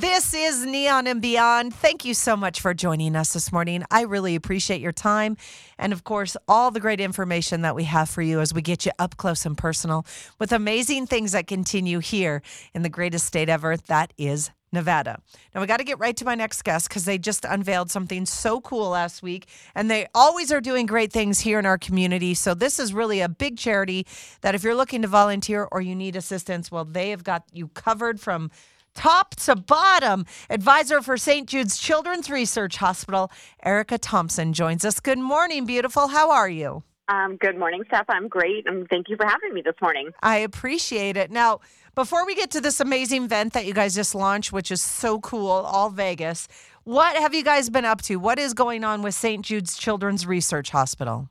This is Neon and Beyond. Thank you so much for joining us this morning. I really appreciate your time and, of course, all the great information that we have for you as we get you up close and personal with amazing things that continue here in the greatest state ever that is Nevada. Now, we got to get right to my next guest because they just unveiled something so cool last week, and they always are doing great things here in our community. So, this is really a big charity that if you're looking to volunteer or you need assistance, well, they have got you covered from top to bottom. Advisor for St. Jude's Children's Research Hospital, Erica Thompson, joins us. Good morning, beautiful. How are you? Um, good morning, Steph. I'm great, and thank you for having me this morning. I appreciate it. Now, before we get to this amazing event that you guys just launched, which is so cool, all Vegas, what have you guys been up to? What is going on with St. Jude's Children's Research Hospital?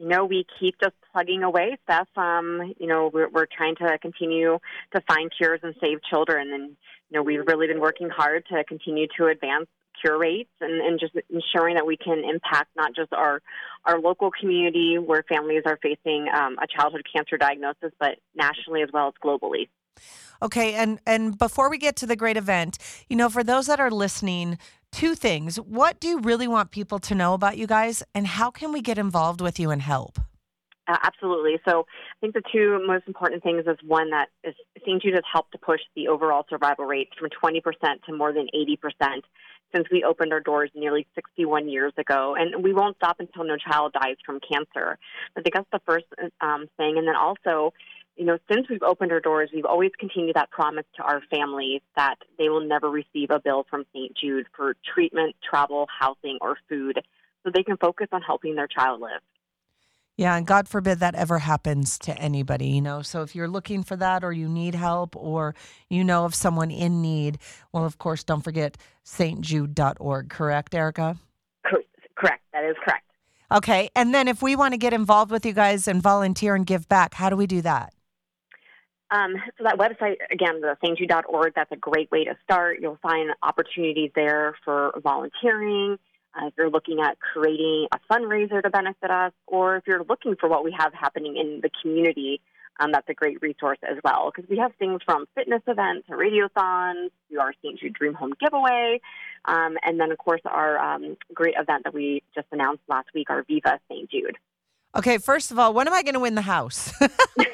You know, we keep just plugging away, Steph. Um, you know, we're, we're trying to continue to find cures and save children, and you know, we've really been working hard to continue to advance cure rates and, and just ensuring that we can impact not just our our local community where families are facing um, a childhood cancer diagnosis, but nationally as well as globally. Okay, and and before we get to the great event, you know, for those that are listening, two things. What do you really want people to know about you guys, and how can we get involved with you and help? Uh, absolutely. So I think the two most important things is one that is St. Jude has helped to push the overall survival rate from 20% to more than 80% since we opened our doors nearly 61 years ago. And we won't stop until no child dies from cancer. I think that's the first um, thing. And then also, you know, since we've opened our doors, we've always continued that promise to our families that they will never receive a bill from St. Jude for treatment, travel, housing, or food so they can focus on helping their child live. Yeah, and God forbid that ever happens to anybody, you know. So if you're looking for that or you need help or you know of someone in need, well, of course, don't forget stjude.org, correct, Erica? Correct. That is correct. Okay. And then if we want to get involved with you guys and volunteer and give back, how do we do that? Um, so that website, again, the stjude.org, that's a great way to start. You'll find opportunities there for volunteering uh, if you're looking at creating a fundraiser to benefit us, or if you're looking for what we have happening in the community, um, that's a great resource as well because we have things from fitness events to radiothons to our St. Jude Dream Home giveaway, um, and then of course our um, great event that we just announced last week, our Viva St. Jude. Okay, first of all, when am I going to win the house?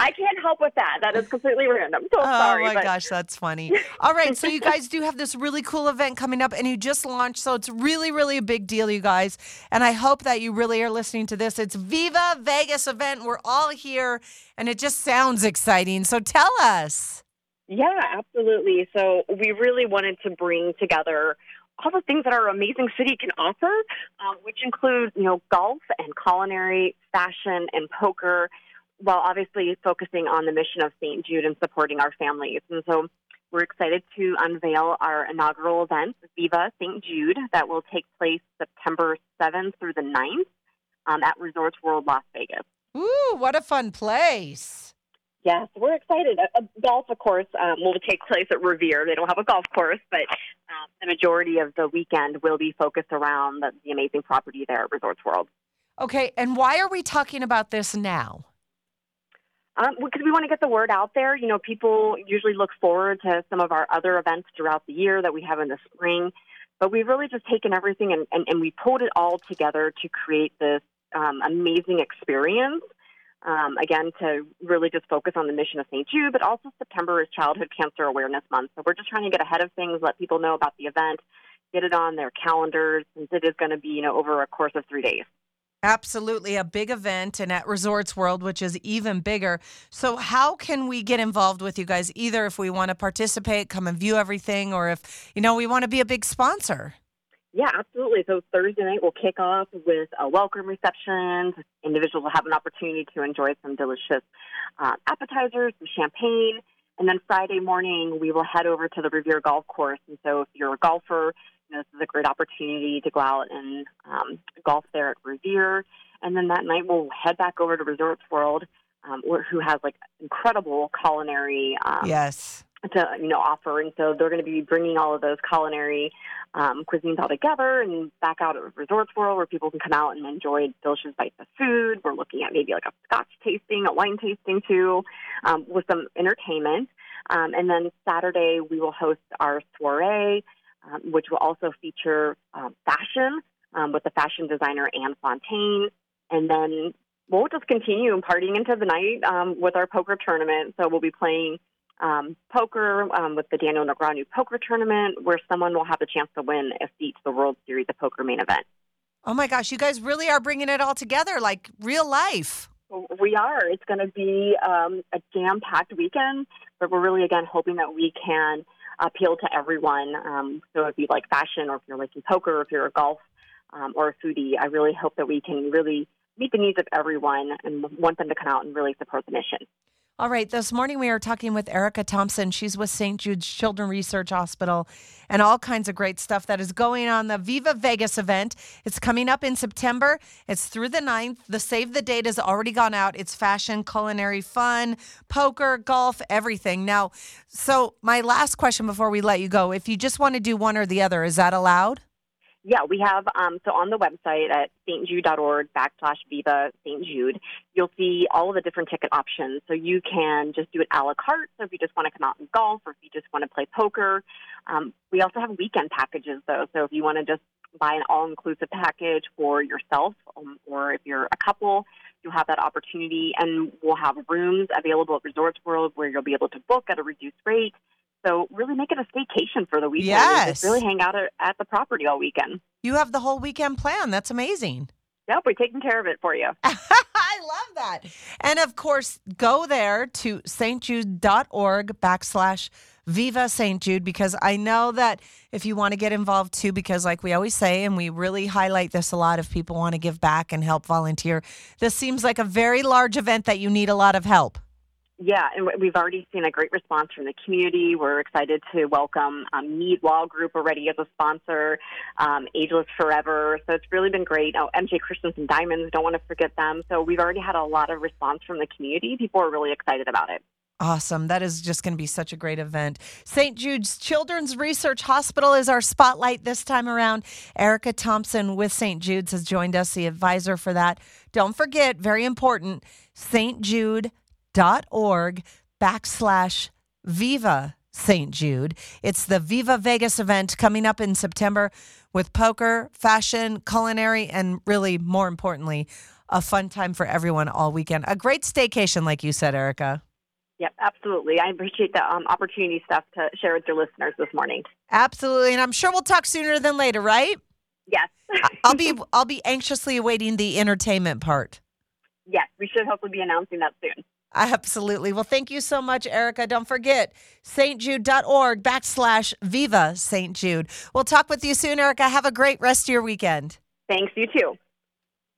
I can't help with that. That is completely random. So oh sorry. my but... gosh, that's funny. All right, so you guys do have this really cool event coming up, and you just launched, so it's really, really a big deal, you guys. And I hope that you really are listening to this. It's Viva Vegas event. We're all here, and it just sounds exciting. So tell us. Yeah, absolutely. So we really wanted to bring together all the things that our amazing city can offer, um, which include, you know, golf and culinary, fashion and poker while obviously focusing on the mission of St. Jude and supporting our families. And so we're excited to unveil our inaugural event, Viva St. Jude, that will take place September 7th through the 9th um, at Resorts World Las Vegas. Ooh, what a fun place! Yes, we're excited. Uh, golf, of course, um, will take place at Revere. They don't have a golf course, but um, the majority of the weekend will be focused around the, the amazing property there at Resorts World. Okay, and why are we talking about this now? Um, because we want to get the word out there. You know, people usually look forward to some of our other events throughout the year that we have in the spring, but we've really just taken everything and, and, and we pulled it all together to create this um, amazing experience. Um, again, to really just focus on the mission of St. Jude, but also September is Childhood Cancer Awareness Month. So we're just trying to get ahead of things, let people know about the event, get it on their calendars, since it is going to be, you know, over a course of three days. Absolutely, a big event and at Resorts World, which is even bigger. So, how can we get involved with you guys? Either if we want to participate, come and view everything, or if you know we want to be a big sponsor. Yeah, absolutely. So Thursday night we'll kick off with a welcome reception. Individuals will have an opportunity to enjoy some delicious uh, appetizers, some champagne, and then Friday morning we will head over to the Revere Golf Course. And so, if you're a golfer you know, this is a great opportunity to go out and um, golf there at Revere. And then that night we'll head back over to Resorts World, um, who has like incredible culinary. Um, yes. To you know offer, and so they're going to be bringing all of those culinary um, cuisines all together and back out at Resorts World, where people can come out and enjoy delicious bites of food. We're looking at maybe like a Scotch tasting, a wine tasting too, um, with some entertainment. Um, and then Saturday, we will host our soiree, um, which will also feature um, fashion um, with the fashion designer Anne Fontaine. And then we'll just continue partying into the night um, with our poker tournament. So we'll be playing um, poker um, with the Daniel Negreanu Poker Tournament, where someone will have the chance to win a seat to the World Series of Poker main event. Oh my gosh, you guys really are bringing it all together like real life. We are. It's going to be um, a jam packed weekend, but we're really, again, hoping that we can appeal to everyone. Um, so if you like fashion, or if you're liking poker, or if you're a golf um, or a foodie, I really hope that we can really meet the needs of everyone and want them to come out and really support the mission. All right. This morning we are talking with Erica Thompson. She's with St. Jude's Children Research Hospital and all kinds of great stuff that is going on the Viva Vegas event. It's coming up in September. It's through the 9th. The save the date has already gone out. It's fashion, culinary, fun, poker, golf, everything. Now, so my last question before we let you go if you just want to do one or the other, is that allowed? Yeah, we have, um, so on the website at stjude.org backslash Viva St. Jude, you'll see all of the different ticket options. So you can just do it a la carte. So if you just want to come out and golf or if you just want to play poker. Um, we also have weekend packages though. So if you want to just buy an all inclusive package for yourself um, or if you're a couple, you'll have that opportunity. And we'll have rooms available at Resorts World where you'll be able to book at a reduced rate. So really make it a staycation for the weekend. Yes. Just really hang out at, the property all weekend. You have the whole weekend plan. That's amazing. Yep, we're taking care of it for you. I love that. And of course, go there to stjude.org backslash Viva St. Jude because I know that if you want to get involved too, because like we always say, and we really highlight this a lot, if people want to give back and help volunteer, this seems like a very large event that you need a lot of help. Yeah, and we've already seen a great response from the community. We're excited to welcome um, Mead Law Group already as a sponsor, um, Ageless Forever. So it's really been great. Oh, MJ Christensen Diamonds, don't want to forget them. So we've already had a lot of response from the community. People are really excited about it. Awesome. That is just going to be such a great event. St. Jude's Children's Research Hospital is our spotlight this time around. Erica Thompson with St. Jude's has joined us, the advisor for that. Don't forget, very important, St. Jude org backslash Viva St. Jude. It's the Viva Vegas event coming up in September with poker, fashion, culinary, and really, more importantly, a fun time for everyone all weekend. A great staycation, like you said, Erica. Yep, absolutely. I appreciate the um, opportunity Steph to share with your listeners this morning. Absolutely, and I'm sure we'll talk sooner than later, right? Yes. I'll be I'll be anxiously awaiting the entertainment part. Yes, we should hopefully be announcing that soon. Absolutely. Well, thank you so much, Erica. Don't forget, stjude.org backslash Viva St. Jude. We'll talk with you soon, Erica. Have a great rest of your weekend. Thanks, you too.